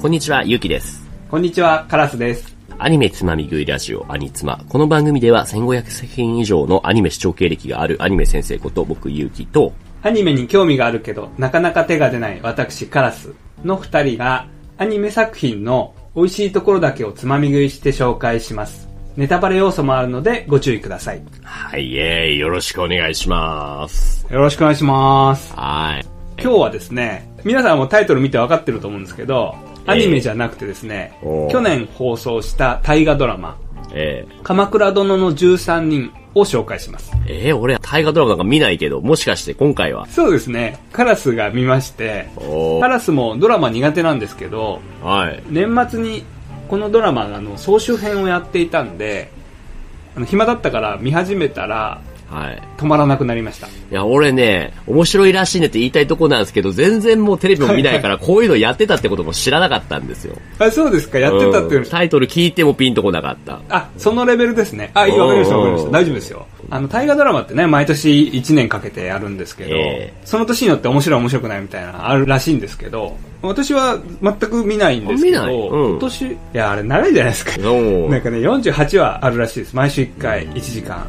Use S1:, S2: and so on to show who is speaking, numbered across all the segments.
S1: こんにちは、ゆうきです。
S2: こんにちは、カラスです。
S1: アニメつまみ食いラジオ、アニツマ。この番組では1500作品以上のアニメ視聴経歴があるアニメ先生こと僕、ゆうきと、
S2: アニメに興味があるけど、なかなか手が出ない私、カラスの二人が、アニメ作品の美味しいところだけをつまみ食いして紹介します。ネタバレ要素もあるのでご注意ください。
S1: はい、イェーイ、よろしくお願いします。
S2: よろしくお願いします。
S1: はい。
S2: 今日はですね、皆さんもタイトル見て分かってると思うんですけど、アニメじゃなくてですね、去年放送した大河ドラマ、
S1: え
S2: 鎌倉殿の13人を紹介します。
S1: ー、えー、俺、大河ドラマなんか見ないけど、もしかして今回は、
S2: そうですね、カラスが見まして、カラスもドラマ苦手なんですけど、
S1: はい。
S2: 年末にこのドラマの総集編をやっていたんで、あの暇だったから見始めたら
S1: はい。
S2: 止まらなくなりました。
S1: いや、俺ね、面白いらしいねって言いたいとこなんですけど、全然もうテレビも見ないから、こういうのやってたってことも知らなかったんですよ。
S2: あ、そうですか、やってたっていうの
S1: んタイトル聞いてもピンとこなかった。
S2: あ、そのレベルですね。あ、いいわかりました、わかりました。大丈夫ですよ。あの、大河ドラマってね、毎年1年かけてやるんですけど、
S1: え
S2: その年によって面白い面白くないみたいなのあるらしいんですけど、私は全く見ないんですけど、
S1: うん
S2: 今年、いや、あれ長いじゃないですか。
S1: お
S2: なんかね、48話あるらしいです。毎週1回1時間。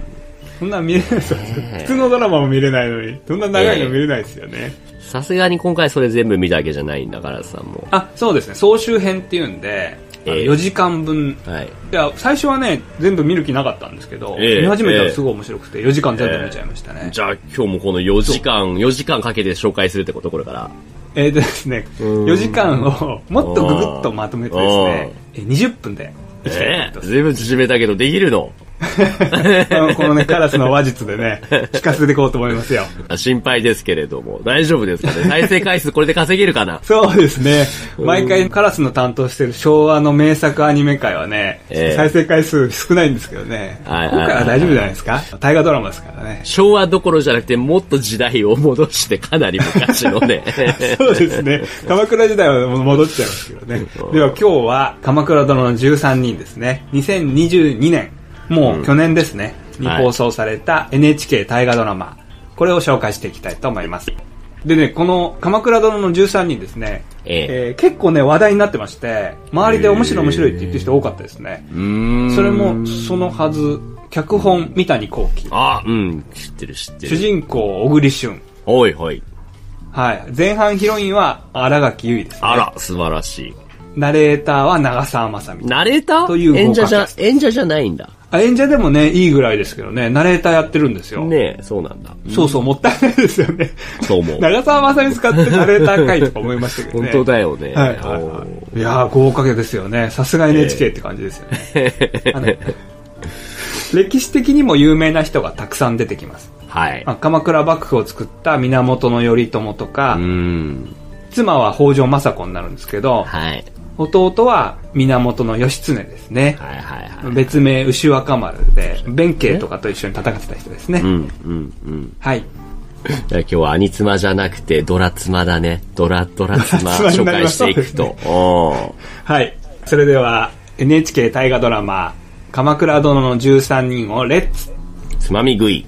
S2: そんな見れないですよ。
S1: え
S2: 普通のドラマも見れないのに、そんな長いの見れないですよね。
S1: さすがに今回それ全部見たわけじゃないんだからさ、も
S2: あ、そうですね。総集編っていうんで、あの
S1: ええ
S2: 4時間分。
S1: う。はい。
S2: いや、最初はね、全部見る気なかったんですけど、
S1: ええ
S2: 見始めたらすごい面白くて、4時間全部見ちゃいましたね。
S1: じゃあ今日もこの4時間、4時間かけて紹介するってことこれから。
S2: えーとですね、
S1: うん
S2: 4時間をもっとぐぐっとまとめてですね、え20分で
S1: ええ
S2: ます。
S1: 随分縮めたけどできるの
S2: このね、カラスの話術でね、聞かせていこうと思いますよ。
S1: 心配ですけれども。大丈夫ですかね？再生回数これで稼げるかな？
S2: そうですね。毎回カラスの担当してる昭和の名作アニメ界はね、
S1: ええ
S2: 再生回数少ないんですけどね。
S1: はい
S2: 今回は大丈夫じゃないですか？大河ドラマですからね。
S1: 昭和どころじゃなくてもっと時代を戻してかなり昔のね。
S2: そうですね。鎌倉時代は戻っちゃいますけどね。では今日は鎌倉殿の13人ですね。2022年、もう去年ですね、に
S1: はい
S2: 放送された NHK 大河ドラマ。これを紹介していきたいと思います。でね、この鎌倉殿の13人ですね、
S1: ええ
S2: えー結構ね、話題になってまして、周りで面白い面白いって言ってる人多かったですね。
S1: うーん。
S2: それもそのはず、脚本三谷幸喜、
S1: あ、うん。知ってる知って
S2: 主
S1: る。
S2: 人公小栗旬、
S1: おいおい。
S2: はい。前半ヒロインは新垣結衣です、ね。
S1: あら、素晴らしい。
S2: ナレーターは長澤まさみ。
S1: ナレーター？
S2: という
S1: 演者じゃ演者じゃないんだ。
S2: あ演者でもね、いいぐらいですけどね、ナレーターやってるんですよ。
S1: ねえ、そうなんだ。
S2: そうそう、もったいないですよね。
S1: そう思う
S2: 長澤まさみ使ってナレーターかいとか思いましたけどね。
S1: 本当だよね。
S2: はいはいはい。いやー、豪華ですよね。さすが NHK って感じですよね。歴史的にも有名な人がたくさん出てきます。
S1: はい。
S2: まあ鎌倉幕府を作った源頼朝とか、
S1: うーん。
S2: 妻は北条政子になるんですけど、
S1: はい。
S2: 弟は源義経ですね。
S1: はいはいはい。
S2: 別名牛若丸で、弁慶とかと一緒に戦ってた人ですね。
S1: うん、うん、うん。
S2: はい。
S1: 今日はアニツマじゃなくてドラツマだね。ドラ、ドラツマ
S2: ドラツマ
S1: 紹介していくと。お ー
S2: はい。それでは、NHK 大河ドラマ、鎌倉殿の13人をレッツ
S1: つまみ食い。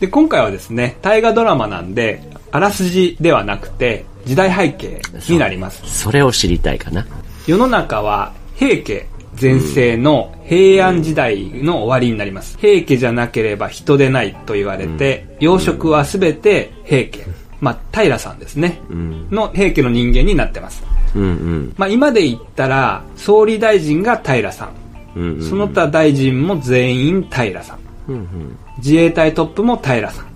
S2: で、今回はですね、大河ドラマなんで、あらすじではなくて、時代背景になります。
S1: それを知りたいかな。
S2: 世の中は平家前世の平安時代の終わりになります。平家じゃなければ人でないと言われて、養殖はすべて平家。まあ、平さんですね。
S1: うん。
S2: の平家の人間になってます。
S1: うん、うん。
S2: まあ、今で言ったら、総理大臣が平さん。
S1: うん、うん。
S2: その他大臣も全員平さん。
S1: うん、うん。
S2: 自衛隊トップも平さん。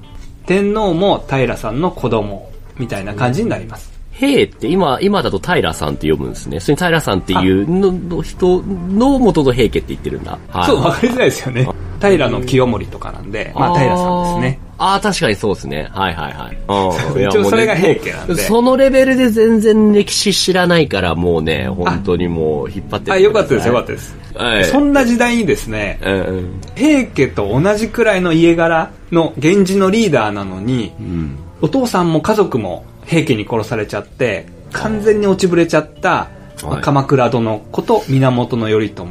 S2: 天皇も平さんの子供。みたいな感じになります。
S1: 平って今、今だと平さんって呼ぶんですね。それに平さんっていうのの人の元の平家って言ってるんだ。はい。
S2: そう、わかりづらいですよね。平の清盛とかなんで、まあ、平さんですね。
S1: あー。あー確かにそうですね。はいはいはい。
S2: 一応それが平家なんで
S1: そのレベルで全然歴史知らないから、もうね、本当にもう引っ張ってって
S2: あ、よかったです、よかった
S1: で
S2: です。
S1: はい。
S2: そんな時代にですね、
S1: うんうん。
S2: 平家と同じくらいの家柄の源氏のリーダーなのに、
S1: うん。
S2: お父さんも家族も平家に殺されちゃって、完全に落ちぶれちゃった、鎌倉殿こと源頼朝。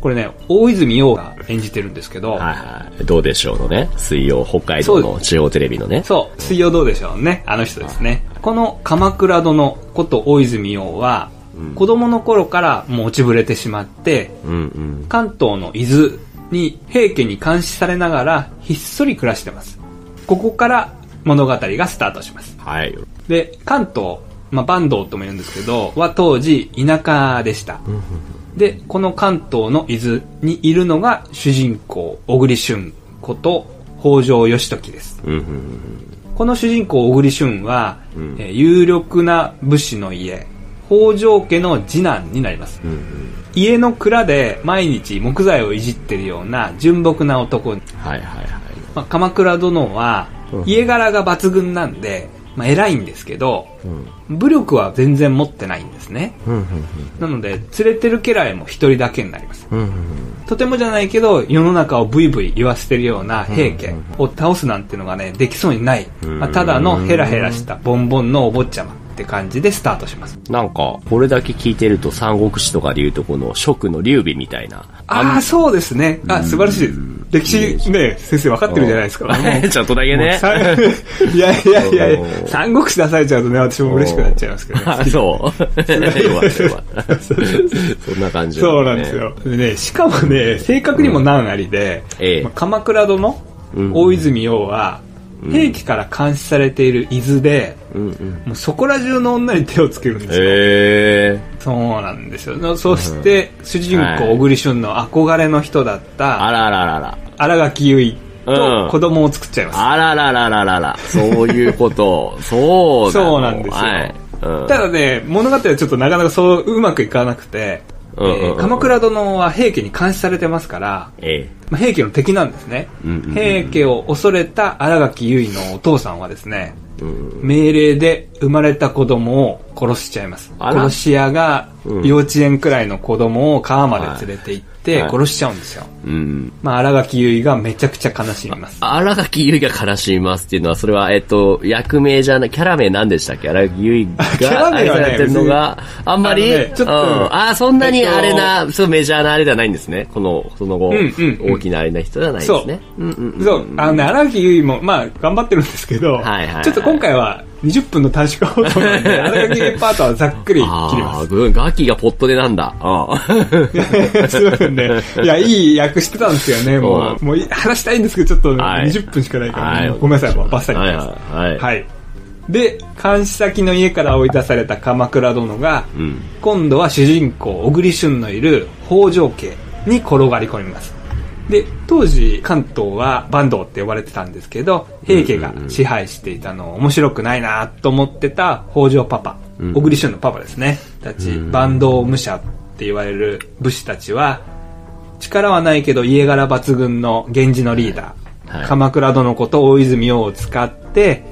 S2: これね、大泉洋が演じてるんですけど、
S1: はいはい。どうでしょうのね。水曜、北海道の地方テレビのね。
S2: そう、水曜どうでしょうね。あの人ですね。この鎌倉殿こと大泉洋は、子供の頃からもう落ちぶれてしまって、
S1: うんうん。
S2: 関東の伊豆に平家に監視されながらひっそり暮らしてます。ここから物語がスタートします。
S1: はい。
S2: で、関東、まあ、坂東とも言うんですけど、は当時田舎でした。で、この関東の伊豆にいるのが主人公、小栗旬こと北条義時です。この主人公、小栗旬は、
S1: うん
S2: えー有力な武士の家、北条家の次男になります。
S1: うんうん。
S2: 家の蔵で毎日木材をいじってるような純朴な男、
S1: はいはいはい。
S2: まあ、鎌倉殿は
S1: うん
S2: 家柄が抜群なんで、まあ、偉いんですけど、
S1: うん。
S2: 武力は全然持ってないんですね。なので、連れてる家来も一人だけになります。とてもじゃないけど、世の中をブイブイ言わせてるような平家を倒すなんてのがね、できそうにない。
S1: うん
S2: まあ、ただのヘラヘラしたボンボンのお坊ちゃまって感じでスタートします。
S1: なんか、これだけ聞いてると三国志とかで言うとこの蜀の劉備みたいな。
S2: ああ、そうですね。あ、素晴らしいです。歴史ね、先生分かってるじゃないですか。
S1: ちょっとだけね。
S2: さいやいやいや三国志出されちゃうとね、私も嬉しくなっちゃいますけど、
S1: あ、そう。そんな感じ
S2: そうなんです。よ。でね、しかもね、性格にも難ありで、
S1: ええ
S2: まあ鎌倉殿、
S1: うん
S2: 大泉洋は、兵器から監視されている伊豆で、
S1: うんうん。
S2: もうそこら中の女に手をつけるんですよ。
S1: え
S2: そうなんですよ。のそして、主人
S1: はい
S2: 公、小栗旬の憧れの人だっ
S1: ー。
S2: た、
S1: あらららら。
S2: 新垣結衣
S1: うん
S2: と子供を作っちゃいます。
S1: あらららららら。そういうこと。そうだ
S2: そうなんですよ
S1: はい。うん
S2: ただね、物語はちょっとなかなかそううまくいかなくて、
S1: うんうんうん
S2: えー鎌倉殿は平家に監視されてますから、
S1: え
S2: まあ、平家の敵なんですね。
S1: うんうんうん
S2: 平家を恐れた新垣結衣のお父さんはですね、
S1: え。うん
S2: 命令で生まれた子供を殺しちゃいます。殺し屋が
S1: うん
S2: 幼稚園くらいの子供を川まで連れて行って
S1: はい
S2: 殺しちゃうんですよ。
S1: うん。
S2: まあ、新垣結衣がめちゃくちゃ悲しみます。
S1: 荒垣結衣が悲しみますっていうのは、それは、えっと、役名じゃない、キャラ名何でしたっけ？荒垣結衣が愛されてるのが、あんまり、
S2: ねちょっと
S1: うんあーそんなに
S2: えっと
S1: あれな、そうメジャーなあれではないんですね。この、その後、
S2: うんうんうん
S1: 大きなあれな人ではないですね。うんうんうん
S2: そう、あのね、荒垣結衣も、まあ、頑張ってるんですけど、
S1: はいはいはい
S2: ちょっと今回は20分の短縮放送なんで、荒パートはざっくり切りま
S1: ああ、うんガキがポットでなんだ。うん
S2: す。すいませんね。いや、いい役してたんですよね、も
S1: そう
S2: う。もうい話したいんですけど、ちょっと
S1: はい
S2: 20分しかないから、
S1: はい
S2: ごめんなさい、もうバッサリ
S1: はい
S2: 言います。
S1: はいはい。
S2: はい。で、監視先の家から追い出された鎌倉殿が、
S1: うん。
S2: 今度は主人公、小栗旬のいる北条家に転がり込みます。で、当時、関東は坂東って呼ばれてたんですけど、平家が支配していたの面白くないなと思ってた北条パパ、
S1: うん
S2: 小栗旬のパパですね、たち、
S1: うん
S2: 坂東武者って言われる武士たちは、力はないけど家柄抜群の源氏のリーダー、
S1: はい。
S2: 鎌倉殿こと大泉洋を使って、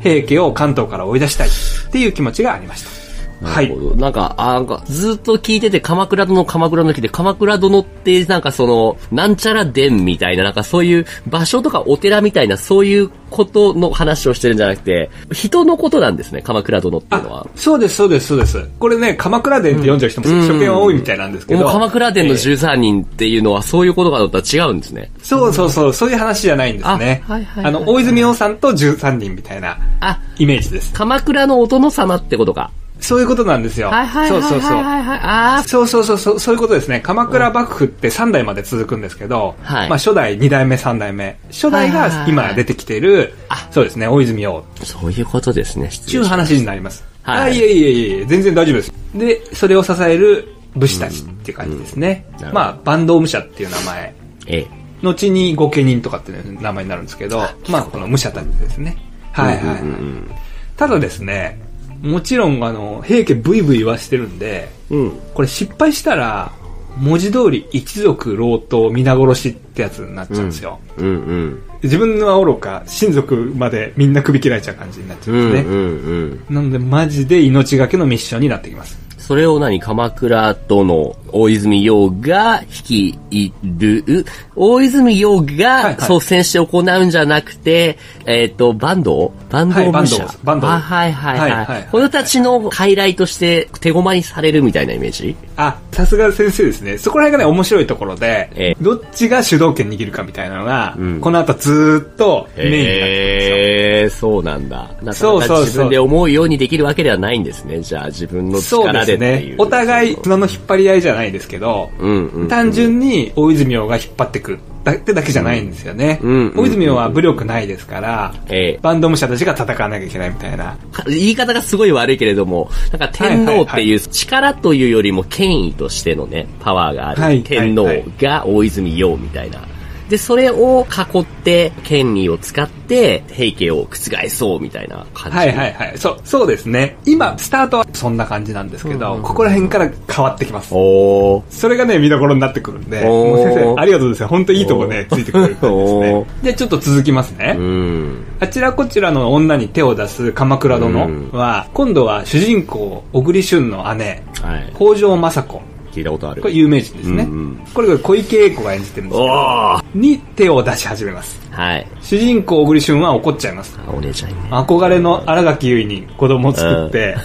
S2: 平家を関東から追い出したいっていう気持ちがありました。は
S1: ない。なんか、あなんか、ずっと聞いてて、鎌倉殿、鎌倉殿来て、鎌倉殿って、なんかその、なんちゃら殿みたいな、なんかそういう場所とかお寺みたいな、そういうことの話をしてるんじゃなくて、人のことなんですね、鎌倉殿っていうのは
S2: あ。そうです、そうです、そうです。これね、鎌倉殿って読んじゃう人も初見は多いみたいなんですけど。
S1: もう鎌倉殿の
S2: えー
S1: 13人っていうのは、そういうことかと思ったら違うんですね。
S2: そうそうそう、そういう話じゃないんですね。
S1: あはいはいはい
S2: あの、大泉洋さんと13人みたいな
S1: あ、
S2: イメージです。
S1: 鎌倉のお殿様ってことか。
S2: そういうことなんですよ。
S1: はいはいはいはい
S2: そうそうそう。
S1: はい
S2: そうそうそうそう、そういうことですね。鎌倉幕府って3代まで続くんですけど、
S1: はい
S2: まあ初代、2代目、3代目。初代が
S1: はいはいはい
S2: 今出てきている
S1: あ、
S2: そうですね、大泉洋
S1: あ、そういうことですね。失
S2: っていう話になります。
S1: はい
S2: あ、いえいえいえ、全然大丈夫です。で、それを支える武士たちっていう感じですね。
S1: うんうん
S2: まあ、坂東武者っていう名前。
S1: ええ。
S2: 後に御家人とかっていう名前になるんですけど、まあ、この武者たちですね。はいはいはい。
S1: うんうん
S2: ただですね、もちろん、あの、平家ブイブイ言わしてるんで、
S1: うん。うん。
S2: これ失敗したら、文字通り一族老頭皆殺しってやつになっちゃうんですよ。
S1: うんうん。
S2: 自分は愚か、親族までみんな首切られちゃう感じになっちゃ
S1: う
S2: うんですね。
S1: んうんうん。
S2: なので、マジで命がけのミッションになってきます。
S1: それを何鎌倉殿、大泉洋が率いる、大泉洋
S2: はい
S1: が
S2: はい。
S1: 率先して行うんじゃなくて、えっ、と、バンドバンド
S2: はいバンド
S1: 武者
S2: バンド
S1: あはいはいはい。
S2: はいはい。
S1: このたちの傀儡として手駒にされるみたいなイメージ？
S2: あ、さすが先生ですね。そこら辺がね、面白いところで、
S1: ええ。
S2: どっちが主導権握るかみたいなのが、
S1: ん。
S2: この後ずーっとメインになってくるんですよ。
S1: へえ、そうなんだ。なかなか自分で思うようにできるわけではないんですね。じゃあ自分の力
S2: でね。お互い綱の引っ張り合いじゃないですけど、
S1: うんうん。
S2: 単純に大泉洋が引っ張ってくる。だってだけじゃないんですよね。
S1: うん。うん
S2: 大泉洋は武力ないですから、
S1: ええ。
S2: バンド武者たちが戦わなきゃいけないみたいな。
S1: 言い方がすごい悪いけれども、なんか天皇っていう力というよりも権威としてのね、パワーがある。
S2: はい。
S1: 天皇が大泉洋みたいな。で、それを囲って、権威を使って、平家を覆そうみたいな感じ。
S2: はいはいはい。そう、そうですね。今、スタートはそんな感じなんですけど、ここら辺から変わってきます。
S1: おー。
S2: それがね、見どころになってくるんで、先生、ありがとうですよ。本当いいとこね、ついてくれる感じです
S1: お
S2: ね
S1: ー。
S2: で、ちょっと続きますね。
S1: うん。
S2: あちらこちらの女に手を出す鎌倉殿は、今度は主人公、小栗旬の姉、
S1: はい。
S2: 北条政子。
S1: 聞いたことある。
S2: これ有名人ですね。
S1: うんうん
S2: これが小池栄子が演じてるんですけ
S1: お
S2: ど、
S1: ー。
S2: に手を出し始めます。
S1: はい。
S2: 主人公小栗旬は怒っちゃいます。
S1: あお姉ちゃんにね。
S2: 憧れの荒垣結衣に子供を作って、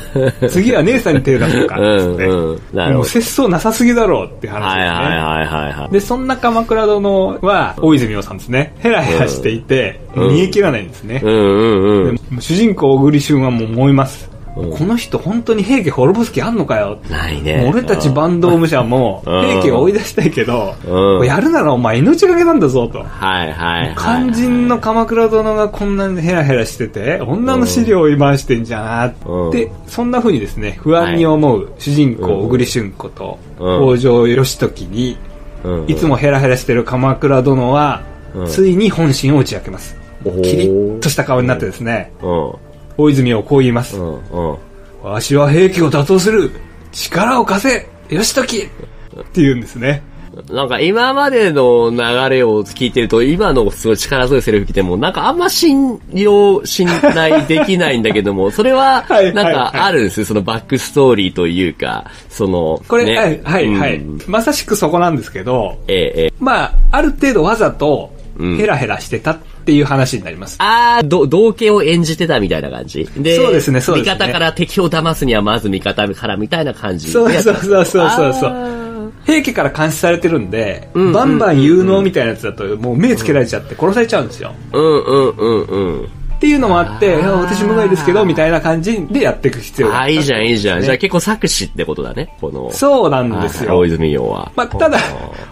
S2: 次は姉さんに手を出そうか、つって。
S1: うん
S2: もう節操なさすぎだろうって話ですね。
S1: はいはいはいはいはい。
S2: で、そんな鎌倉殿は、大泉洋さんですね。ヘラヘラしていて、
S1: うん
S2: 逃げ切らないんですね。
S1: うんうんうん。
S2: で主人公小栗旬はもう思います。
S1: うん
S2: この人本当に平家滅ぼす気あんのかよ？
S1: ないね。
S2: 俺たちバンド武者も
S1: うん
S2: 平家を追い出したいけど、
S1: うん
S2: やるならお前命がけなんだぞと。
S1: はいはいはい。
S2: 肝心の鎌倉殿がこんなにヘラヘラしてて、女の資料を回してんじゃなって、
S1: う
S2: そんな風にですね、不安に思う主人公小栗旬子と
S1: うん
S2: 北条義時に、
S1: うん、
S2: いつもヘラヘラしてる鎌倉殿は、
S1: うん
S2: ついに本心を打ち明けます。キリッとした顔になってですね、
S1: うん。
S2: 大泉をこう言います。
S1: うんうん。
S2: わしは平家を打倒する力を貸せ義時って言うんですね。
S1: なんか今までの流れを聞いてると、今のすごい力強いセリフ聞いても、なんかあんま信用、信頼できないんだけども、それは
S2: はい、
S1: なん
S2: はい
S1: かあるんですよ、そのバックストーリーというか、その、
S2: これ、
S1: ね
S2: はい、はい、はい
S1: うん。
S2: まさしくそこなんですけど、
S1: ええ、ええ。
S2: まあ、ある程度わざと
S1: うん
S2: ヘラヘラしてたっていう話になります。
S1: あー、ど、道家を演じてたみたいな感じ。で、
S2: そうですねそうですね
S1: 味方から敵を騙すにはまず味方からみたいな感じ。
S2: そうそうそうそうそうそう
S1: あ
S2: 平家から監視されてるんで、
S1: うん
S2: バンバン有能みたいなやつだともう目つけられちゃって殺されちゃうんですよ。
S1: ーうんうんうんうん。
S2: っていうのもあって、いや私無害ですけど、みたいな感じでやっていく必要が
S1: ああ、いいじゃん、いいじゃん。
S2: ね
S1: じゃあ結構作詞ってことだね、この。
S2: そうなんですよ
S1: 大。泉洋は。
S2: まあ、ただ、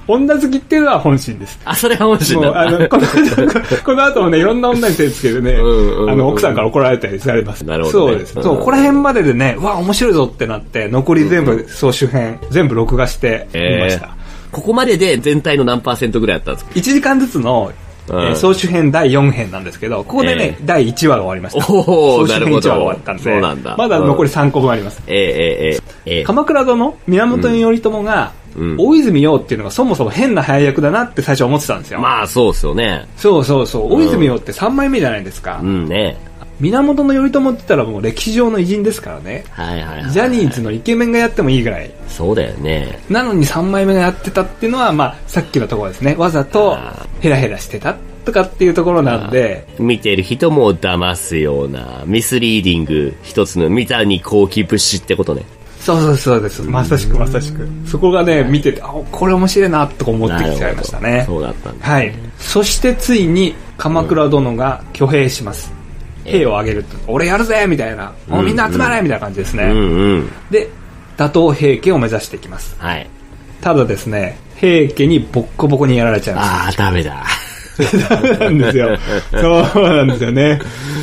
S2: 女好きっていうのは本心です。
S1: あ、それは本心だ
S2: あの、この、この後もね、いろんな女に手つけてね、あの、奥さんから怒られたりされます。
S1: なるほどね
S2: そうです。
S1: うん
S2: そう、ここら辺まででね、うわ、面白いぞってなって、残り全部総集編、全部録画してみました。
S1: ここまでで全体の何パーセントぐらいだったんですか
S2: ？1時間ずつの、えー、総集編第4編なんですけどここでね、
S1: えー、
S2: 第1話が終わりました。総集編1話が終わったんでまだ残り3個分あります、
S1: うん、えー、えー、えー、
S2: 鎌倉殿源頼朝が、
S1: うん、
S2: 大泉洋っていうのがそもそも変な早役だなって最初思ってたんですよ。
S1: まあそうですよね。
S2: そうそうそう。大泉洋って3枚目じゃないですか、
S1: うん、ね。
S2: 源頼朝って言ったらもう歴史上の偉人ですからね。
S1: はいはいはい。
S2: ジャニーズのイケメンがやってもいいぐらい。
S1: そうだよね。
S2: なのに3枚目がやってたっていうのは、まあ、さっきのところですね。わざと
S1: あ
S2: ヘラヘラしてたとかっていうところなんで、
S1: 見てる人も騙すような、ミスリーディング、一つの三谷幸喜物資ってことね。
S2: そうそうそうです。まさしくまさしく。そこがね、見てて、あ、これ面白いなとか思ってきちゃいましたね。
S1: そうだったんだ。
S2: はい。そしてついに鎌倉殿が挙兵します。兵を挙げる。俺やるぜみたいな。おみんな集まれみたいな感じですね。
S1: うんうん。
S2: で、打倒平家を目指していきます。
S1: はい。
S2: ただですね、平家にボッコボコにやられちゃいま
S1: ああ、ダメだ。
S2: なんですよ。そうなんですよね。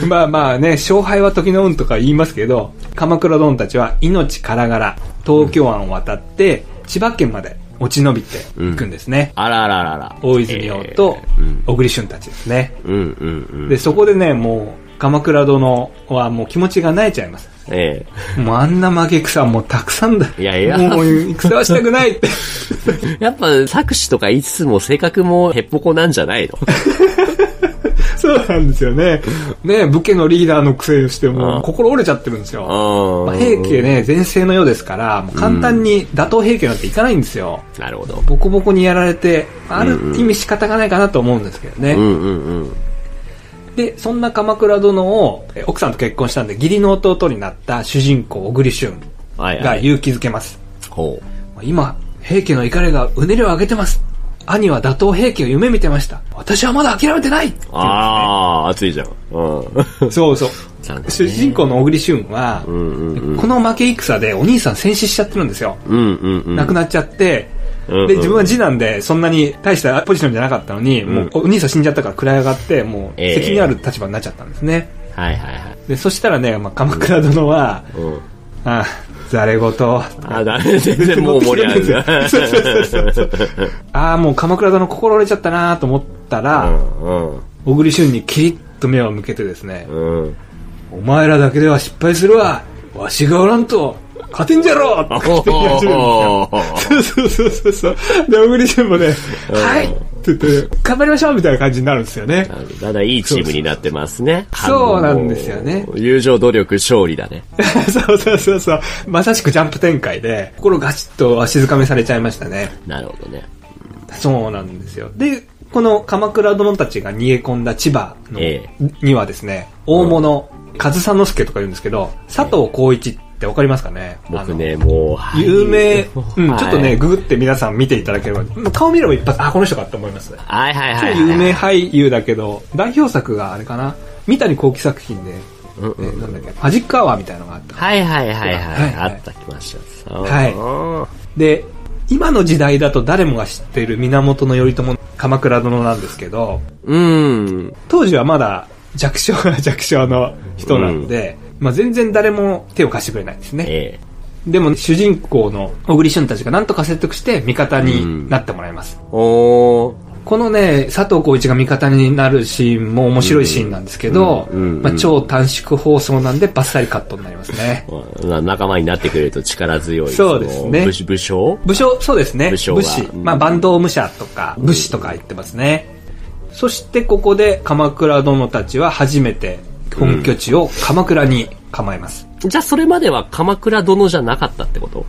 S2: まあまあね、勝敗は時の運とか言いますけど、鎌倉殿たちは命からがら東京湾を渡って、千葉県まで落ち延びていくんですね。
S1: あらららら。
S2: 大泉洋と小栗旬たちですね。
S1: うんうんうん。
S2: で、そこでね、もう、鎌倉殿はもう気持ちが萎えちゃいます。
S1: え
S2: もうあんな負け草もうたくさんだ。
S1: いやいや
S2: もう戦はしたくないって。
S1: え やっぱ作詞とか言いつつも性格もへっぽこなんじゃないの？
S2: そうなんですよね。ね、武家のリーダーのくせしても
S1: うん
S2: 心折れちゃってるんですよ。
S1: うん
S2: まあ、平家ね、前世のようですから、簡単に打倒平家なんていかないんですよ。
S1: なるほど。
S2: ボコボコにやられて、ある意味仕方がないかなと思うんですけどね。
S1: うんうんうん。
S2: で、そんな鎌倉殿をえ奥さんと結婚したんで、義理の弟になった主人公、小栗旬
S1: はいはい。
S2: が勇気づけます。
S1: ほ
S2: 今、平家の怒りがうねりを上げてます。兄は打倒平家を夢見てました。私はまだ諦めてないって
S1: う。
S2: 言うんですね
S1: ああ、熱いじゃん。うん。
S2: そうそう。主人公の小栗旬は、
S1: んうんうん
S2: この負け戦でお兄さん戦死しちゃってるんですよ。
S1: うんうんうん。
S2: 亡くなっちゃって、
S1: うんうん
S2: で、自分は次男でそんなに大したポジションじゃなかったのに、もうお兄さん死んじゃったから暗い上がって、もう
S1: ええ
S2: 責任ある立場になっちゃったんですね。
S1: はいはいはい。
S2: で、そしたらね、まあ、鎌倉殿は、
S1: うん。
S2: あ、ざれ言。
S1: あ、だめ、全然もう盛り上がる。
S2: そうそうそうそう。ああ、もう鎌倉殿心折れちゃったなと思ったら、
S1: うん
S2: 小栗旬にキリッと目を向けてですね、
S1: うん。うん。
S2: お前らだけでは失敗するわわしがおらんと勝てんじゃろって言って始めるんですよ。そうそうそうそう。で、小栗旬もね、はいって言って、頑張りましょうみたいな感じになるんですよね。
S1: ただいいチームになってますね。
S2: そうなんですよね
S1: 友情努力勝利だね。
S2: そうそうそうそう。まさしくジャンプ展開で、心ガチッとわしづかみされちゃいましたね。
S1: なるほどね。
S2: そうなんですよ。で、この鎌倉殿たちが逃げ込んだ千葉の、
S1: え
S2: にはですね、大物、上総介とか言うんですけど、佐藤浩一ってわかりますかね？
S1: 僕ね、もう、
S2: 有名、うん、
S1: はい
S2: ちょっとね、ググって皆さん見ていただければ、まあ顔見れば一発、あ、この人かって思います。
S1: はいはいはいはい。
S2: 超有名俳優だけど、代表作があれかな？三谷幸喜作品で、
S1: うん
S2: なんだっけ、マジックアワーみたいなのがあった。
S1: はいはいはいはい。
S2: はい
S1: あった、来ました。
S2: はで、今の時代だと誰もが知っている源頼朝の鎌倉殿なんですけど、
S1: うん。
S2: 当時はまだ弱小な弱小の人なんで、まあ全然誰も手を貸してくれないんですね。
S1: え
S2: でも主人公の小栗旬たちがなんとか説得して味方になってもらいます。
S1: え。おー。
S2: このね、佐藤浩一が味方になるシーンも面白いシーンなんですけど、
S1: うんうん
S2: まあ、超短縮放送なんでバッサリカットになりますね。
S1: まあ仲間になってくれると力強い。
S2: そうですね
S1: 武武将？
S2: 武将、そうですね。
S1: 武将が
S2: 士。
S1: うん
S2: まあ、坂東武者とか、武士とか言ってますね。そしてここで鎌倉殿たちは初めて本拠地を鎌倉に構えます。
S1: じゃあそれまでは鎌倉殿じゃなかったってこと？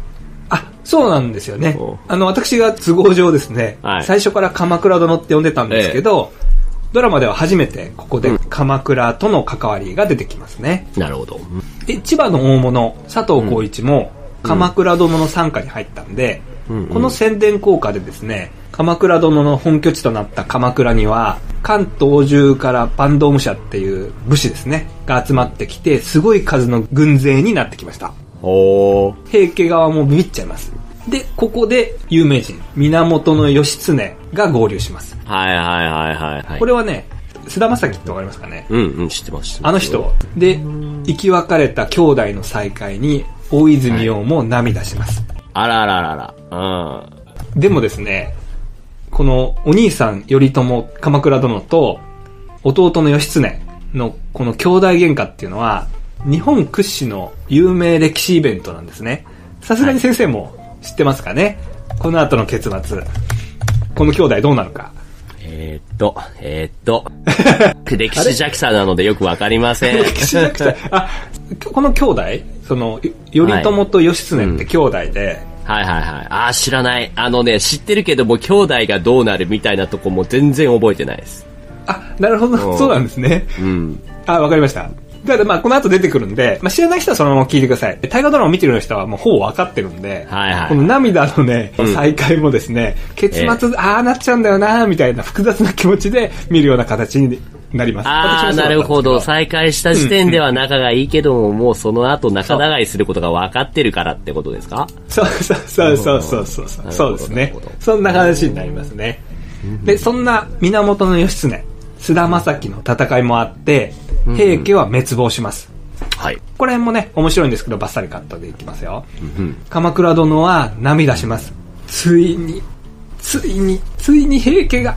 S2: あ、そうなんですよね。
S1: お。
S2: あの、私が都合上ですね、
S1: はい。
S2: 最初から鎌倉殿って呼んでたんですけど、ドラマでは初めてここで鎌倉との関わりが出てきますね。
S1: なるほど。
S2: で、千葉の大物、佐藤浩一も、鎌倉殿の傘下に入ったんで、
S1: うんうん。
S2: この宣伝効果でですね、鎌倉殿の本拠地となった鎌倉には、関東中から坂東武者っていう武士ですね、が集まってきて、すごい数の軍勢になってきました。
S1: おー。
S2: 平家側もビビっちゃいます。で、ここで有名人、源義経が合流します。
S1: はいはいはいはいはい。
S2: これはね、菅田将暉ってわかりますかね？
S1: うんうん、知ってます。
S2: あの人。で、生き別れた兄弟の再会に、大泉洋も涙します。
S1: あらららら。うん。
S2: でもですね、このお兄さん頼朝、鎌倉殿と、弟の義経のこの兄弟喧嘩っていうのは、日本屈指の有名歴史イベントなんですね。さすがに先生も知ってますかね、この後の結末。この兄弟どうなるか。
S1: えーっと、えーっと。歴史弱者なのでよくわかりません。
S2: 歴史弱者あ、この兄弟その、よ頼朝と義経って兄弟で、
S1: はいはいはい。あー、知らない。あのね、知ってるけども、兄弟がどうなるみたいなとこも全然覚えてないです。
S2: あ、なるほど、
S1: うん
S2: そうなんですね。
S1: うん。
S2: あ、わかりました。だからまあこの後出てくるんで、まあ知らない人はそのまま聞いてください。大河ドラマを見てる人はもうほぼ分かってるんで、
S1: はいはい
S2: この涙のね、
S1: うん
S2: 再会もですね、結末、ああなっちゃうんだよなみたいな複雑な気持ちで見るような形になります。
S1: あー、
S2: 私もそうだった
S1: なんるほど。再会した時点では仲がいいけども、もうその後仲違いすることが分かってるからってことですか？
S2: そうそうそうそうそうそうそう。そうですね。そんな話になりますね。で、そんな源義経、菅田将暉の戦いもあって、平家は滅亡します。
S1: はい。
S2: ここら辺もね、面白いんですけど、バッサリカットでいきますよ。
S1: うん。
S2: 鎌倉殿は涙します。ついに、ついに、ついに平家が、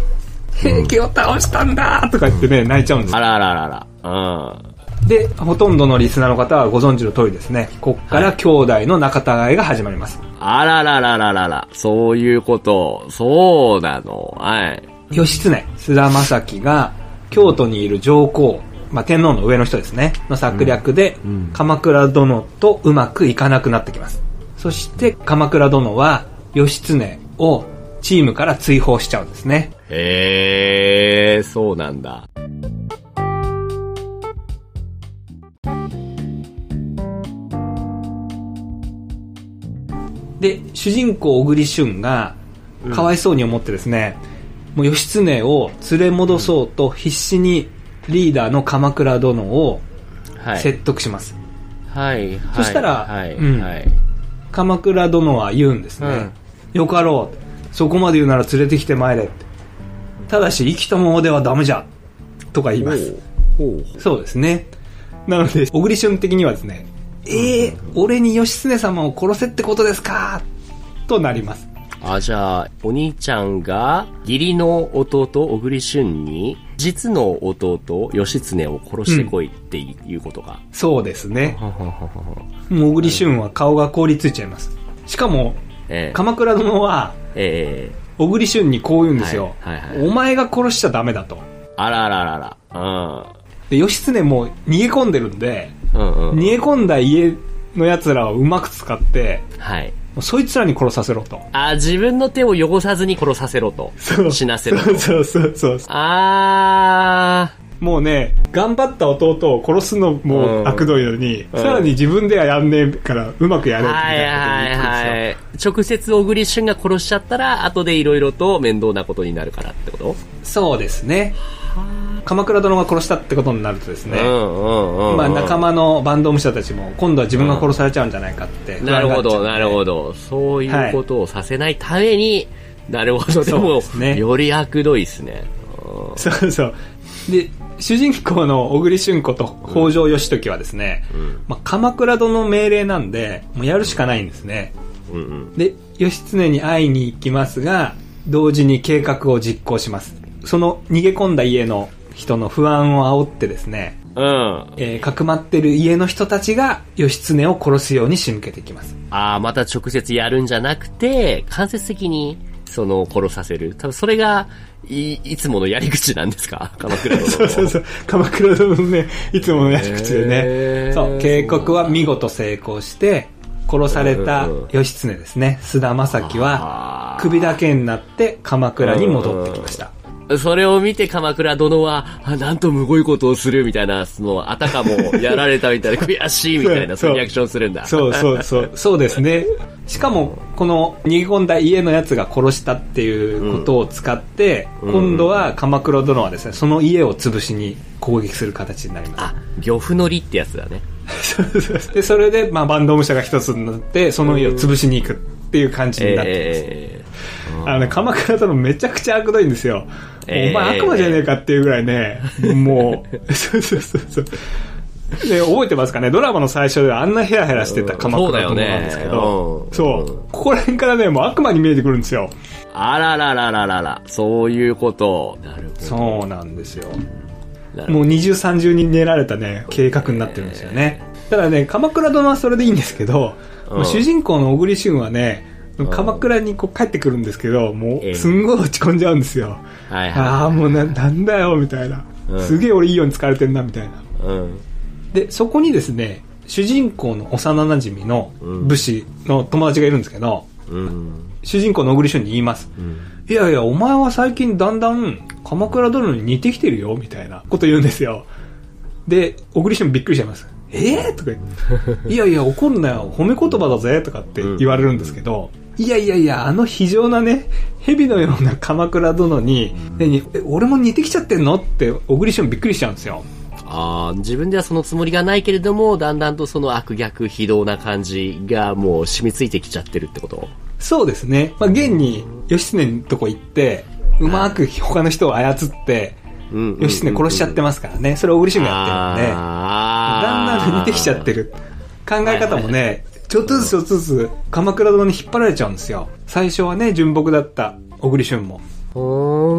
S2: 平家を倒したんだとか言ってね、泣いちゃうんです
S1: あ。らららら。うん。
S2: で、ほとんどのリスナーの方はご存知の通りですね。こっから兄弟の仲違いが始まります。
S1: あらららららら。そういうこと。そうなの。はい。
S2: 義経、菅田将暉が、京都にいる上皇、まあ、天皇の上の人ですね、の策略で、鎌倉殿とうまくいかなくなってきます。そして、鎌倉殿は、義経をチームから追放しちゃうんですね。
S1: へえ、そうなんだ。
S2: で、主人公小栗旬が、かわいそうに思ってですね、もう義経を連れ戻そうと必死にリーダーの鎌倉殿を
S1: はい。
S2: 説得します。
S1: はい。はい
S2: そしたら
S1: はい。
S2: うん
S1: はい。
S2: 鎌倉殿は言うんですね。
S1: うん
S2: よかろう。そこまで言うなら連れてきてまいれって。ただし、生きたままではダメじゃ。とか言います。そうですね。なので、小栗旬的にはですね、ええー、俺に義経様を殺せってことですか？となります。
S1: あ、じゃあ、お兄ちゃんが、義理の弟、小栗旬に、実の弟、義経を殺してこいっていうことか。
S2: そうですね。小栗旬は顔が凍りついちゃいます。しかも、
S1: ええ
S2: 鎌倉殿は、
S1: ええ
S2: 小栗旬にこう言うんですよ。
S1: はいはいはい
S2: お前が殺しちゃダメだと。
S1: あらららら。
S2: で、義経も逃げ込んでるんで、
S1: うん。うんうん。
S2: 逃げ込んだ家の奴らをうまく使って、
S1: はい。
S2: もうそいつらに殺させろと。
S1: あ、自分の手を汚さずに殺させろと。
S2: そう
S1: 死なせろと。
S2: そうそうそうそう。
S1: あ
S2: もうね、頑張った弟を殺すの
S1: うん
S2: も悪どいのに、
S1: うん
S2: さらに自分ではやんねえからうまくや
S1: ー。
S2: れみたこと
S1: はい
S2: 言ってくるんで。
S1: 直接小栗旬が殺しちゃったら、後でいろいろと面倒なことになるからってこと？
S2: そうですね。鎌倉殿が殺したってことになるとですね、
S1: うんうんうん。
S2: まあ仲間のバンド武者たちも今度は自分が殺されちゃうんじゃないかって不
S1: なるほど、なるほど。そういうことをさせないために、なるほど。で
S2: そう
S1: も
S2: ですね
S1: より悪どいですね。うん
S2: そうそう。で、主人公の小栗旬子と北条義時はですね、まあ、鎌倉殿の命令なんで、もうやるしかないんですね。
S1: うんうん。
S2: で、義経に会いに行きますが、同時に計画を実行します。その逃げ込んだ家の人の不安を煽ってですね、
S1: うん。
S2: えーかくまってる家の人たちが義経を殺すように仕向けていきます。
S1: ああ、また直接やるんじゃなくて、間接的に、その、殺させる。多分それが、い、いつものやり口なんですか？鎌倉殿の。
S2: そうそうそう。鎌倉殿のね、いつものやり口でね。
S1: へー
S2: そう、警告は見事成功して、殺された義経ですね。菅田将暉は、首だけになって鎌倉に戻ってきました。
S1: それを見て鎌倉殿は、あ、なんとむごいことをするみたいな、その、あたかもやられたみたいな、悔しいみたいな、
S2: そう
S1: いうリアクションするんだ。
S2: そうそうそう。そうですね。しかも、この逃げ込んだ家のやつが殺したっていうことを使って、
S1: うん
S2: 今度は鎌倉殿はですね、その家を潰しに攻撃する形になります。
S1: あ、漁夫の利ってやつだね。
S2: で、それで、まあ、バンド武者が一つになって、その家を潰しに行くっていう感じになってます。
S1: え
S2: あのね、鎌倉殿めちゃくちゃ悪どいんですよ。
S1: えー
S2: お前悪魔じゃねえかっていうぐらいね、もう、そうそうそうそう。で、覚えてますかね？ドラマの最初ではあんなヘラヘラしてた鎌倉殿なんですけど、
S1: そう。
S2: ここら辺からね、もう悪魔に見えてくるんですよ。
S1: ー、あらららららら、そういうこと。なるほど。
S2: そうなんですよ。もう二重三重に練られたね、計画になってるんですよね。ただね、鎌倉殿はそれでいいんですけど、
S1: うん
S2: 主人公の小栗旬はね、鎌倉にこう帰ってくるんですけど、もうすんごい落ち込んじゃうんですよ。
S1: ど。はい
S2: あ
S1: は
S2: あ、もうな、なんだよ、みたいな。
S1: うん
S2: すげえ俺いいように使われてんな、みたいな。
S1: い。うん。
S2: で、そこにですね、主人公の幼馴染の
S1: うん
S2: 武士の友達がいるんですけど、
S1: うん。
S2: 主人公の小栗旬に言います。
S1: うん。
S2: いやいや、お前は最近だんだん鎌倉殿に似てきてるよ、みたいなこと言うんですよ。で、小栗旬びっくりしちゃいます。ええー、とか言って。いやいや、怒んなよ。褒め言葉だぜ、とかって言われるんですけど、いやいやいや、あの非常なね、蛇のような鎌倉殿に、ねえ俺も似てきちゃってんの？って小栗旬びっくりしちゃうんですよ。
S1: ああ、自分ではそのつもりがないけれども、だんだんとその悪逆非道な感じがもう染みついてきちゃってるってこと？
S2: そうですね。まあ、現に義経のとこ行って、うまく他の人を操って、
S1: うん
S2: 義経殺しちゃってますからね。それを小栗旬がやってるんで。
S1: あ
S2: だんだん似てきちゃってる。考え方もね、ちょっとずつちょっとずつ鎌倉殿に引っ張られちゃうんですよ。最初はね、純朴だった小栗旬も。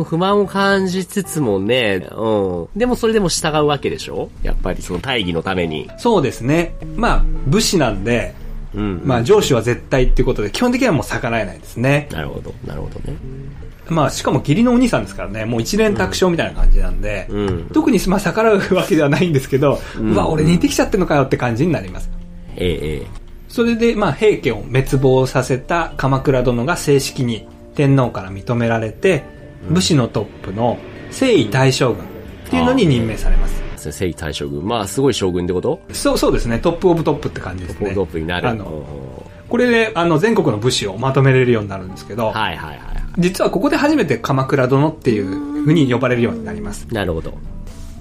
S1: ん、不満を感じつつもね、うん。でもそれでも従うわけでしょ？やっぱりその大義のために。
S2: そうですね。まあ、武士なんで、
S1: うん。
S2: まあ上司は絶対っていうことで、基本的にはもう逆らえないですね。
S1: なるほど、なるほどね。
S2: まあ、しかも義理のお兄さんですからね、もう一連卓勝みたいな感じなんで、
S1: うん
S2: 特にまあ逆らうわけではないんですけど、う
S1: うん
S2: わ、俺似てきちゃってんのかよって感じになります。
S1: ええええ
S2: それで、まあ、平家を滅亡させた鎌倉殿が正式に天皇から認められて、武士のトップの征夷大将軍っていうのに任命されます。
S1: 征夷大将軍。まあ、すごい将軍ってこと？
S2: そう、そうですね。トップオブトップって感じですね。
S1: トップになる。
S2: あの、これで、あの、全国の武士をまとめれるようになるんですけど、
S1: はいはいはいはい。
S2: 実はここで初めて鎌倉殿っていう風に呼ばれるようになります。
S1: なるほど。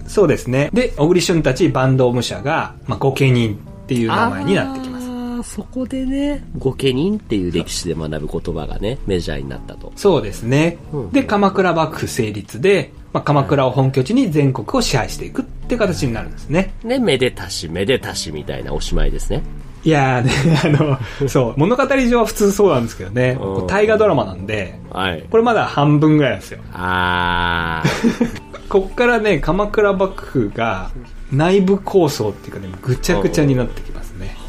S2: そうですね。で、小栗旬たち坂東武者が、まあ、御家人っていう名前になってきます。
S1: ああ、そこでね、御家人っていう歴史で学ぶ言葉がね、メジャーになったと。
S2: そうですね。
S1: うん
S2: で、鎌倉幕府成立で、まあ、鎌倉を本拠地に全国を支配していくっていう形になるんですね。
S1: ね、めでたし、めでたしみたいなおしまいですね。
S2: いやーね、あの、そう、物語上は普通そうなんですけどね、大河ドラマなんで、
S1: はい。
S2: これまだ半分ぐらいなんですよ。
S1: あ
S2: こっからね、鎌倉幕府が内部構想っていうかね、ぐちゃぐちゃになってき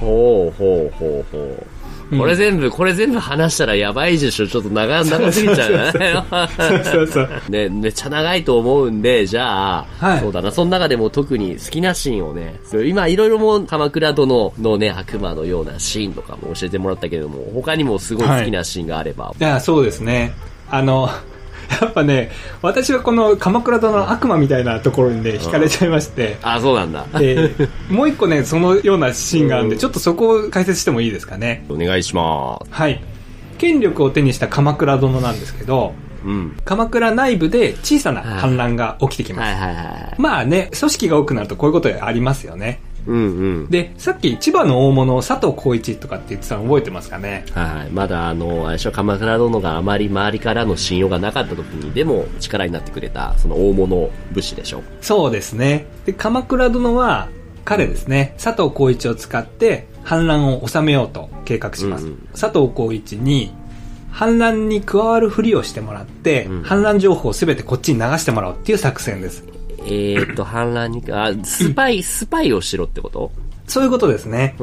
S1: ほうほうほうほう。これ全部、これ全部話したらやばいでしょ。ちょっと長、長すぎちゃうね。
S2: そうそう。
S1: ね、めっちゃ長いと思うんで、じゃあ、
S2: はい
S1: そうだな、その中でも特に好きなシーンをね、今いろいろもう鎌倉殿のね、悪魔のようなシーンとかも教えてもらったけれども、他にもすごい好きなシーンがあれば。
S2: いや、そうですね。あの、やっぱね、私はこの鎌倉殿の悪魔みたいなところにね、惹かれちゃいまして、
S1: あ、そうなんだ。
S2: でもう一個ね、そのようなシーンがあるんで、ちょっとそこを解説してもいいですかね。
S1: お願いしま
S2: はい。権力を手にした鎌倉殿なんですけど、
S1: す。うん。
S2: 鎌倉内部で小さな反乱が起きてきます。まあね、組織が多くなるとこういうことありますよね。
S1: うんうん。
S2: で、さっき千葉の大物佐藤浩一とかって言ってたの覚えてますかね？
S1: はい。まだあの、あれでしょ、鎌倉殿があまり周りからの信用がなかった時に、でも力になってくれた、その大物武士でしょ？
S2: そうですね。で、鎌倉殿は、彼ですね、佐藤浩一を使って反乱を収めようと計画します。
S1: うんうん
S2: 佐藤浩一に反乱に加わるふりをしてもらって、
S1: うん
S2: 反乱情報をすべてこっちに流してもらおうっていう作戦です。
S1: えーっと、反乱に、あ、スパイ、スパイをしろってこと？
S2: そういうことですね。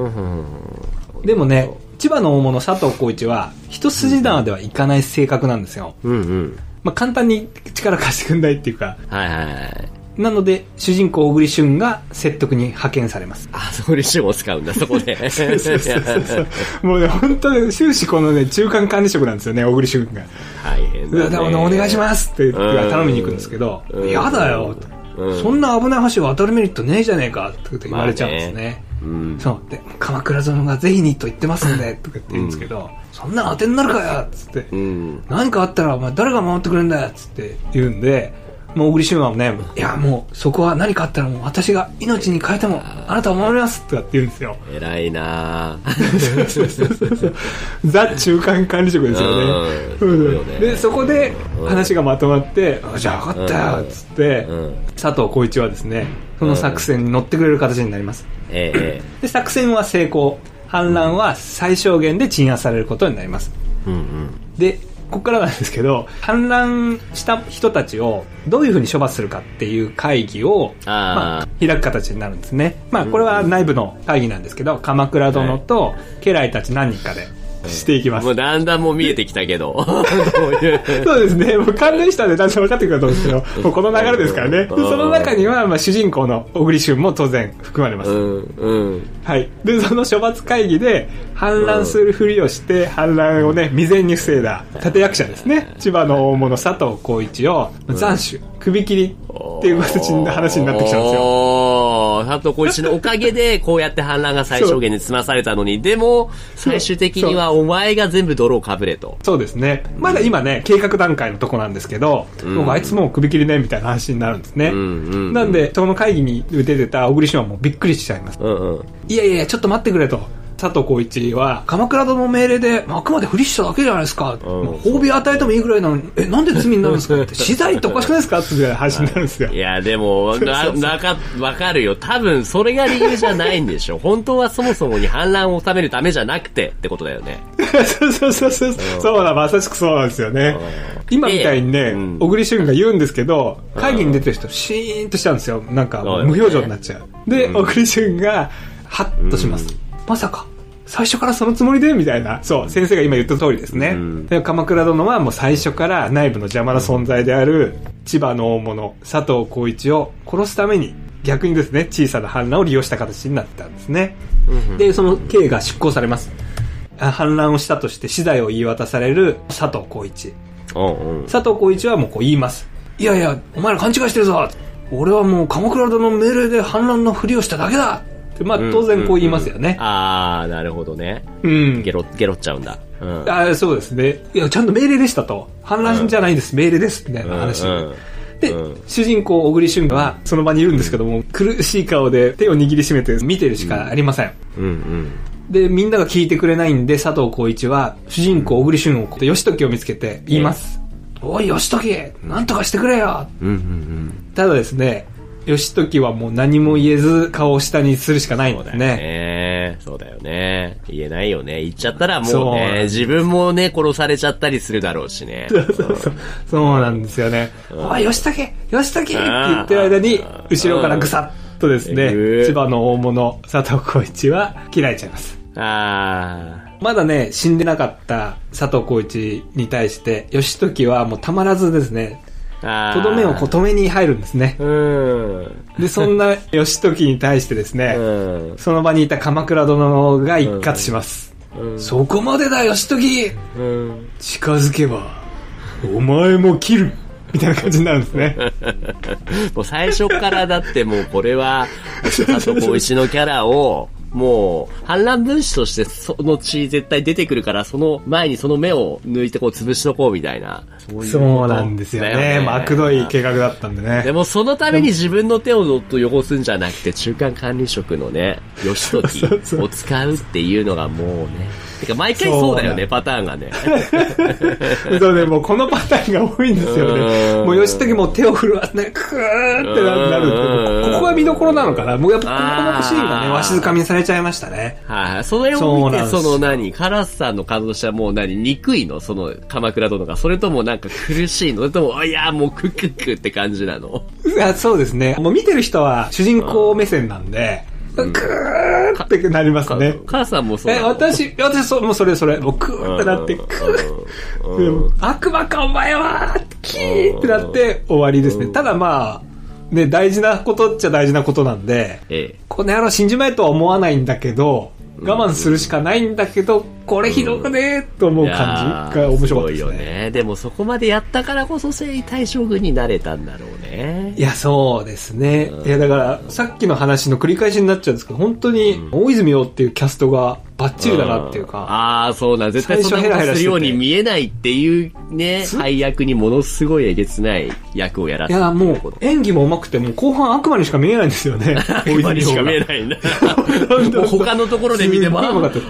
S2: でもね、千葉の大物佐藤浩一は、一筋縄ではいかない性格なんですよ。
S1: うんうん。
S2: まあ、簡単に力貸してくんないっていうか、
S1: はいはいはい。
S2: なので、主人公小栗旬が説得に派遣されます。
S1: あ、そこにシを使うんだ、そこで。
S2: そうそうそうそうもうね、本当に終始このね、中間管理職なんですよね、小栗旬が。
S1: 大変だ、ね。
S2: だからお願いしますって頼みに行くんですけど、
S1: うん
S2: やだよ、
S1: うん
S2: そんな危ない橋を渡るメリットねえじゃねえかって言われちゃうんですね。
S1: うん。
S2: そう。で、鎌倉殿がぜひにと言ってますんで、とかって言うんですけど、そんなの当てになるかよっつって、
S1: うん。
S2: 何かあったらお前誰が守ってくれるんだよっつって言うんで、もう小栗旬はね、いやもうそこは何かあったらもう私が命に変えてもあなたを守りますとかって言うんですよ。
S1: 偉いなぁ。
S2: そうそうそうそうザ中間管理職ですよね。
S1: うん
S2: うん
S1: そうよね
S2: で、そこで話がまとまって、あじゃあ分かったよっつって、
S1: うん。
S2: 佐藤浩一はですね、その作戦に乗ってくれる形になります。
S1: えええ
S2: で、作戦は成功。反乱は最小限で鎮圧されることになります。
S1: えうんうん。
S2: で、ここからなんですけど、反乱した人たちをどういうふうに処罰するかっていう会議を、ま
S1: あ
S2: あ、開く形になるんですね。まあ、これは内部の会議なんですけど、鎌倉殿と家来たち何人かでしていきます
S1: もう。だんだんもう見えてきたけど。どういう。
S2: そうですね。もう関連したんでだんだん分かってくると思うんですけど、もうこの流れですからね。でその中には、まあ、主人公の小栗旬も当然含まれます。
S1: うん、うん。
S2: はい。で、その処罰会議で、反乱するふりをして、反乱をね、未然に防いだ、立役者ですね。千葉の大物佐藤浩一を、斬首、首切りっていう形に話になってきちゃうんですよ。
S1: 佐藤浩一のおかげで、こうやって反乱が最小限に済まされたのに、でも、最終的にはお前が全部泥をかぶれと。
S2: そうですね。まだ今ね、計画段階のとこなんですけど、
S1: ん
S2: もうあいつもう首切りね、みたいな話になるんですね。
S1: うんうん。
S2: なんで、その会議に出てた小栗旬はもうびっくりしちゃいます。
S1: うんうん。
S2: いやいや、ちょっと待ってくれと。佐藤浩一は、鎌倉殿の命令で、あくまで不利しただけじゃないですか。もう褒美与えてもいいぐらいなのに、え、なんで罪になるんですか？って、死罪っておかしくないですか？って話になるんですよ
S1: い。や、でも、な、か、わかるよ。多分、それが理由じゃないんでしょ。本当はそもそもに反乱を収めるためじゃなくてってことだよね。
S2: そうそうそうそう。そうだ、まさしくそうなんですよね。今みたいにね
S1: うん、
S2: 小栗旬が言うんですけど、会議に出てる人、シーンとしちゃうんですよ。なんか、無表情になっちゃう。で、小栗旬が、ハッとします。まさか、最初からそのつもりで？みたいな。そう、先生が今言った通りですね。
S1: うん
S2: で鎌倉殿はもう最初から内部の邪魔な存在である千葉の大物、佐藤浩一を殺すために、逆にですね、小さな反乱を利用した形になったんですね。で、その刑が執行されます。あ反乱をしたとして死罪を言い渡される佐藤浩一。
S1: うんうん。
S2: 佐藤浩一はもうこう言います。いやいや、お前ら勘違いしてるぞ俺はもう鎌倉殿の命令で反乱のふりをしただけだまあ当然こう言いますよね。
S1: あー、なるほどね。
S2: うん。
S1: ゲロ、ゲロっちゃうんだ。うん。
S2: あそうですね。いや、ちゃんと命令でしたと。反乱じゃないです、命令です、みたいな話。
S1: うんうん
S2: で、
S1: うん
S2: 主人公、小栗旬はその場にいるんですけども、苦しい顔で手を握りしめて見てるしかありません。
S1: うんうん。
S2: で、みんなが聞いてくれないんで、佐藤浩一は、主人公、小栗旬を、義時を見つけて言います。おい、義時なんとかしてくれよ
S1: うんうん
S2: ただですね、義時はもう何も言えず、顔を下にするしかないんですね。
S1: ねそうだよね。言えないよね。言っちゃったらも
S2: そうう
S1: ね、自分もね、殺されちゃったりするだろうしね。
S2: そうそうそう。そうなんですよね。おい、義時義時って言ってる間に、後ろからぐさっとですね
S1: うん、
S2: 千葉の大物、佐藤浩一は切られちゃいます。
S1: あ
S2: まだね、死んでなかった佐藤浩一に対して、義時はもうたまらずですね、とどめをこう止めに入るんですね。
S1: うん。
S2: で、そんな義時に対してですね、
S1: うん。
S2: その場にいた鎌倉殿が一括します。
S1: うん
S2: そこまでだ、義時
S1: うん。
S2: 近づけば、お前も切るみたいな感じになるんですね。
S1: もう最初からだってもうこれは、佐藤浩市のキャラを、もう、反乱分子としてその血絶対出てくるから、その前にその目を抜いてこう潰しとこうみたいな。そういう
S2: そうなんですよ
S1: だ
S2: ね。まあ、悪どい計画だったんで
S1: で
S2: ね。
S1: もそのために自分の手をどっと汚すんじゃなくて、中間管理職のね、義時 を使うっていうのがもうね。てか毎回そうだよね、パターンがね。
S2: そうね、もうこのパターンが多いんですよね。
S1: うん
S2: もう義時も手を振るわってね、クーってななるここが見どころなのかな。もうやっぱこのシーンがね、わしづかみにされちゃいましたね。
S1: はい、それを見て、
S2: そ
S1: の何、カラスさんの感動したもう何、憎いの？その、鎌倉殿が。それともなんか苦しいの？それとも、いや、もうクククって感じなの？
S2: あそうですね。もう見てる人は主人公目線なんで、クーってなりますね。
S1: カラスさんもそう。
S2: え、私、私、そう、もうそれそれ、もうクーってなって、クー。
S1: うん。
S2: でも悪魔かお前はキーってなって終わりですね。ただまあ、ね、大事なことっちゃ大事なことなんで、
S1: ええ。
S2: この野郎死んじまえとは思わないんだけど、我慢するしかないんだけど、これひどくね？ーと思う感じが面白かったですね。
S1: ね。でもそこまでやったからこそ征夷大将軍になれたんだろうね。
S2: いや、そうですね。いや、だから、さっきの話の繰り返しになっちゃうんですけど、本当に、大泉洋っていうキャストがバッチリだなっていうか、
S1: ああ、そうなん。絶対そんなことするように見えないっていうね、
S2: す
S1: 配役にものすごいえげつない役をやらせて
S2: いや、もう、演技も上手くて、もう後半悪魔にしか見えないんですよね。大
S1: 今にしか見え
S2: い。
S1: ないん 他のところで見ても、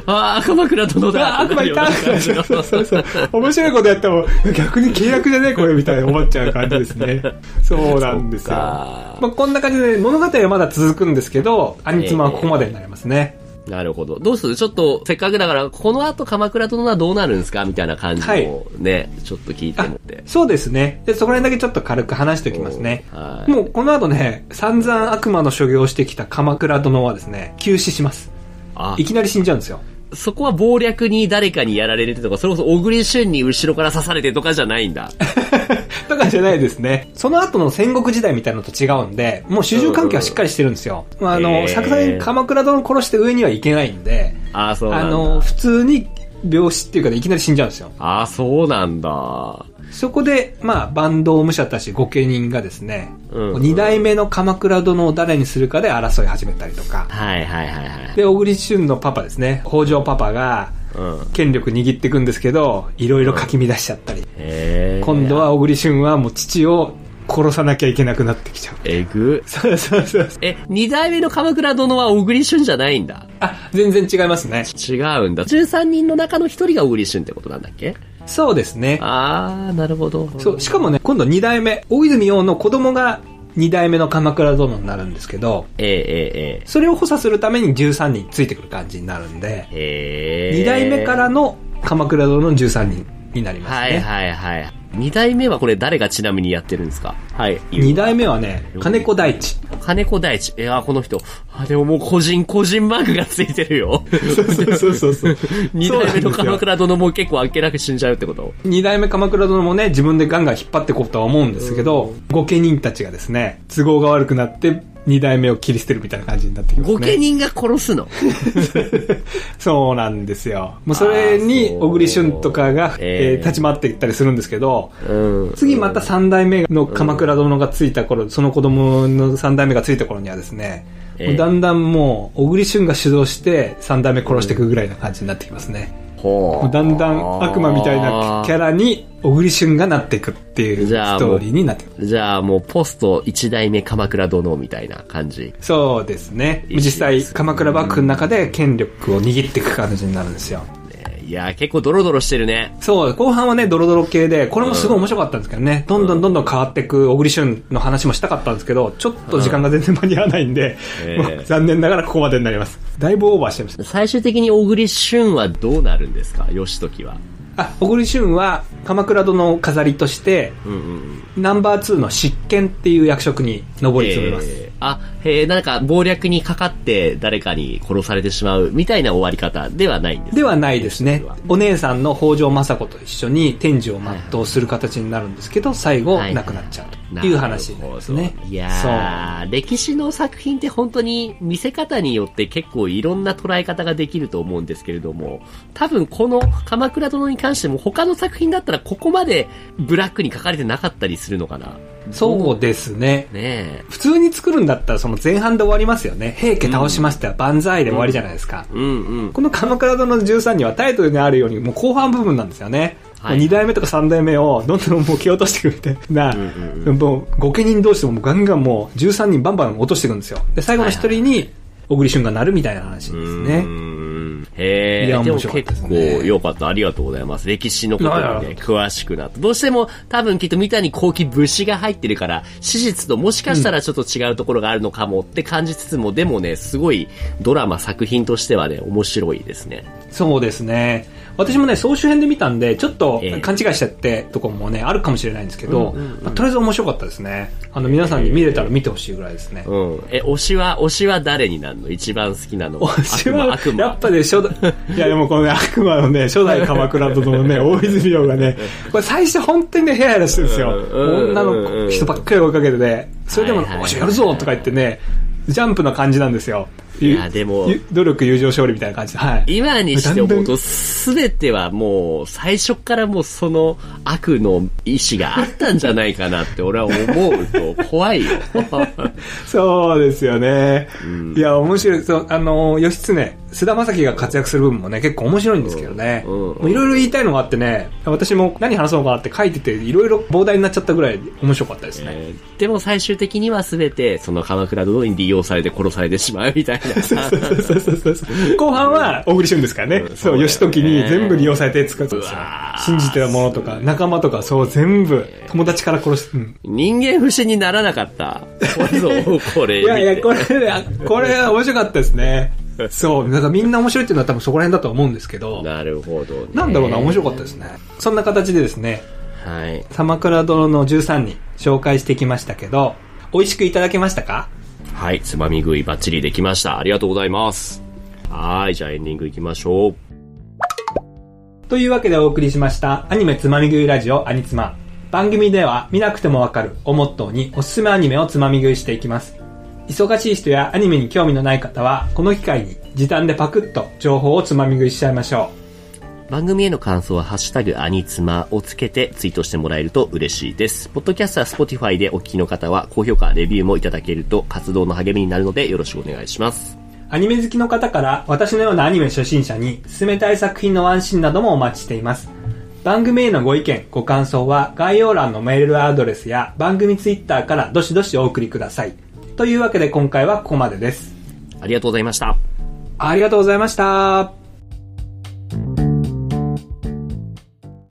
S1: ああ、鎌倉殿だ
S2: あ、悪魔いた
S1: ってなるよう
S2: そうそう。面白いことやっても、逆に契約じゃねえこれみたいな思っちゃう感じですね。そうなんですよ。まあ、こんな感じで物語はまだ続くんですけど、アニツマはここまでになりますね。
S1: なるほど。どうする？ちょっと、せっかくだから、この後鎌倉殿はどうなるんですか？みたいな感じをね、ちょっと聞いて
S2: あ
S1: もって。
S2: そうですね。で、そこら辺だけちょっと軽く話しておきますね。
S1: はい
S2: もうこの後ね、散々悪魔の所業をしてきた鎌倉殿はですね、急死します。
S1: あ
S2: いきなり死んじゃうんですよ。
S1: そこは謀略に誰かにやられるとか、それこそ小栗旬に後ろから刺されてとかじゃないんだ。
S2: とかじゃないですね。その後の戦国時代みたいなのと違うんで、もう主従関係はしっかりしてるんですよ。まあ、あ
S1: へ
S2: の、
S1: ー
S2: 作戦鎌倉殿殺して上にはいけないんで、
S1: ああ、そうなんだ。
S2: あの、普通に病死っていうかね、いきなり死んじゃうんですよ。
S1: ああ、そうなんだ。
S2: そこで、まあ、坂東武者たち御家人がですね、
S1: うん
S2: 二代目の鎌倉殿を誰にするかで争い始めたりとか、
S1: はいはいはいはい。
S2: で、小栗旬のパパですね、北条パパが、
S1: うん。
S2: 権力握っていくんですけど、いろいろかき乱しちゃったり、
S1: へえ。
S2: 今度は小栗旬はもう父を殺さなきゃいけなくなってきちゃう。
S1: えぐ。
S2: そうそうそう。
S1: え、二代目の鎌倉殿は小栗旬じゃないんだ。
S2: あ、全然違いますね。
S1: 違うんだ。13人の中の一人が小栗旬ってことなんだっけ？
S2: そうですね。
S1: あー、なるほど。
S2: そう、しかもね、今度二代目、大泉洋の子供が二代目の鎌倉殿になるんですけど、
S1: ええええ
S2: それを補佐するために13人ついてくる感じになるんで、
S1: ええ。へえ。
S2: 二代目からの鎌倉殿の13人になりますね。
S1: はいはいはい。二代目はこれ誰がちなみにやってるんですか？はい。
S2: 二代目はね、金子大地。
S1: 金子大地。いや、この人。あ、でももう個人、個人マークがついてるよ。
S2: そうそうそうそう。
S1: 二代目の鎌倉殿も結構あっけなく死んじゃうってこと？
S2: 二代目鎌倉殿もね、自分でガンガン引っ張っていこうとは思うんですけど、御家人たちがですね、都合が悪くなって、二代目を切り捨てるみたいな感じになってきますね。
S1: 御家人が殺すの？
S2: そうなんですよ。もうそれに小栗旬とかが、
S1: ええ
S2: えー立ち回っていったりするんですけど、
S1: うん。
S2: 次また三代目の鎌倉殿がついた頃、その子供の三代目がついた頃にはですね、
S1: え
S2: だんだんもう、小栗旬が主導して三代目殺していくぐらいな感じになってきますね。うだんだん悪魔みたいなキャラに小栗旬がなっていくっていうストーリーになってくる。
S1: じゃあもうポスト一代目鎌倉殿みたいな感じ。
S2: そうですね。実際、鎌倉幕府の中で権力を握っていく感じになるんですよ。
S1: ねいや、結構ドロドロしてるね。
S2: そう、後半はね、ドロドロ系で、これもすごい面白かったんですけどね、どんどんどんどん変わっていく小栗旬の話もしたかったんですけど、ちょっと時間が全然間に合わないんで、う 残念ながらここまでになります。だいぶオーバーしてました。
S1: 最終的に小栗旬はどうなるんですか？義時は。
S2: あ、小栗旬は、鎌倉殿の飾りとして、
S1: うんうんうん。
S2: ナンバー2の執権っていう役職に上り詰めます。
S1: えーあ、へえ、なんか謀略にかかって誰かに殺されてしまうみたいな終わり方ではないんです
S2: ではないですね。お姉さんの北条政子と一緒に天寿を全うする形になるんですけど、最後
S1: はい。
S2: 亡くなっちゃうという話になりますね。
S1: いやー、歴史の作品って本当に見せ方によって結構いろんな捉え方ができると思うんですけれども、多分この鎌倉殿に関しても他の作品だったらここまでブラックに書かれてなかったりするのかな。
S2: そうですね。
S1: ねえ。
S2: 普通に作るんだったらその前半で終わりますよね。平家倒しましたよ、万歳で終わりじゃないですか。
S1: うんうん。
S2: この鎌倉殿の13にはタイトルにあるようにもう後半部分なんですよね。
S1: はい
S2: もう2代目とか3代目をどんどんもう蹴落としてくれて、な、
S1: んうん
S2: もう御家人同士でもガンガンもう13人バンバン落としていくんですよ。で、最後の一人に小栗旬がなるみたいな話ですね。
S1: うーんへえ、
S2: いや面白かった
S1: 結構
S2: ですね
S1: 良かった。ありがとうございます。歴史のことにね、
S2: や
S1: 詳しくなって。どうしても多分きっと三谷幸喜節が入ってるから、史実ともしかしたらちょっと違うところがあるのかもって感じつつも、でもね、すごいドラマ作品としてはね、面白いですね。
S2: そうですね。私もね、総集編で見たんで、ちょっと
S1: ええ
S2: 勘違いしちゃってとこもね、あるかもしれないんですけど、
S1: うんうんうん
S2: まあとりあえず面白かったですね。あの、皆さんに見れたら見てほしいぐらいですね。
S1: うん。え、推しは、推しは誰になるの？一番好きなのは？
S2: 私は、
S1: 悪魔、
S2: やっぱね、初代、いやでもこのね、悪魔のね、初代鎌倉殿のね、大泉洋がね、これ最初本当にね、ヘラヘラしてるんですよ。
S1: うん
S2: 女の人ばっかり追いかけてて、それでも、
S1: はいはいはい
S2: おしやるぞとか言ってね、ジャンプな感じなんですよ。
S1: いやでも
S2: ゆ努力、友情、勝利みたいな感じで、はい。
S1: 今にして思うと、すべてはもう、最初からもうその悪の意志があったんじゃないかなって俺は思うと 怖いよ。
S2: そうですよね。いや、面白い。そう、あの、義経、菅田将暉が活躍する部分もね、結構面白いんですけどね。いろいろ言いたいのがあってね、私も何話そうかなって書いてて、いろいろ膨大になっちゃったぐらい面白かったですね。
S1: えーでも最終的にはすべて、その鎌倉殿に利用されて殺されてしまうみたいな。
S2: そうそうそうそうそう。後半は小栗旬ですからね。
S1: うん
S2: そう、義時に全部利用されて使ってたんです信じてたものとか、仲間とか、そう、全部、友達から殺す。うん
S1: 人間不信にならなかった。これぞ、これ。
S2: いやいや、これね、これは面白かったですね。そう、なんかみんな面白いっていうのは多分そこら辺だと思うんですけど、
S1: なるほど、ね。
S2: なんだろうな、面白かったですね。そんな形でですね、
S1: はい。
S2: 鎌倉殿の13人紹介してきましたけど、美味しくいただけましたか？
S1: はい、つまみ食いバッチリできました。ありがとうございます。はい、じゃあエンディングいきましょう。
S2: というわけでお送りしましたアニメつまみ食いラジオアニツマ。番組では見なくてもわかるをモットーにおすすめアニメをつまみ食いしていきます。忙しい人やアニメに興味のない方はこの機会に時短でパクッと情報をつまみ食いしちゃいましょう
S1: 番組への感想は、ハッシュタグ、アニツマをつけてツイートしてもらえると嬉しいです。ポッドキャストや Spotify でお聞きの方は、高評価、レビューもいただけると活動の励みになるので、よろしくお願いします。
S2: う。アニメ好きの方から私のようなアニメ初心者に進めたい作品のワンシーンなどもお待ちしています。番組へのご意見、ご感想は概要欄のメールアドレスや番組ツイッターからどしどしお送りください。というわけで今回はここまでです。
S1: ありがとうございました。
S2: ありがとうございました。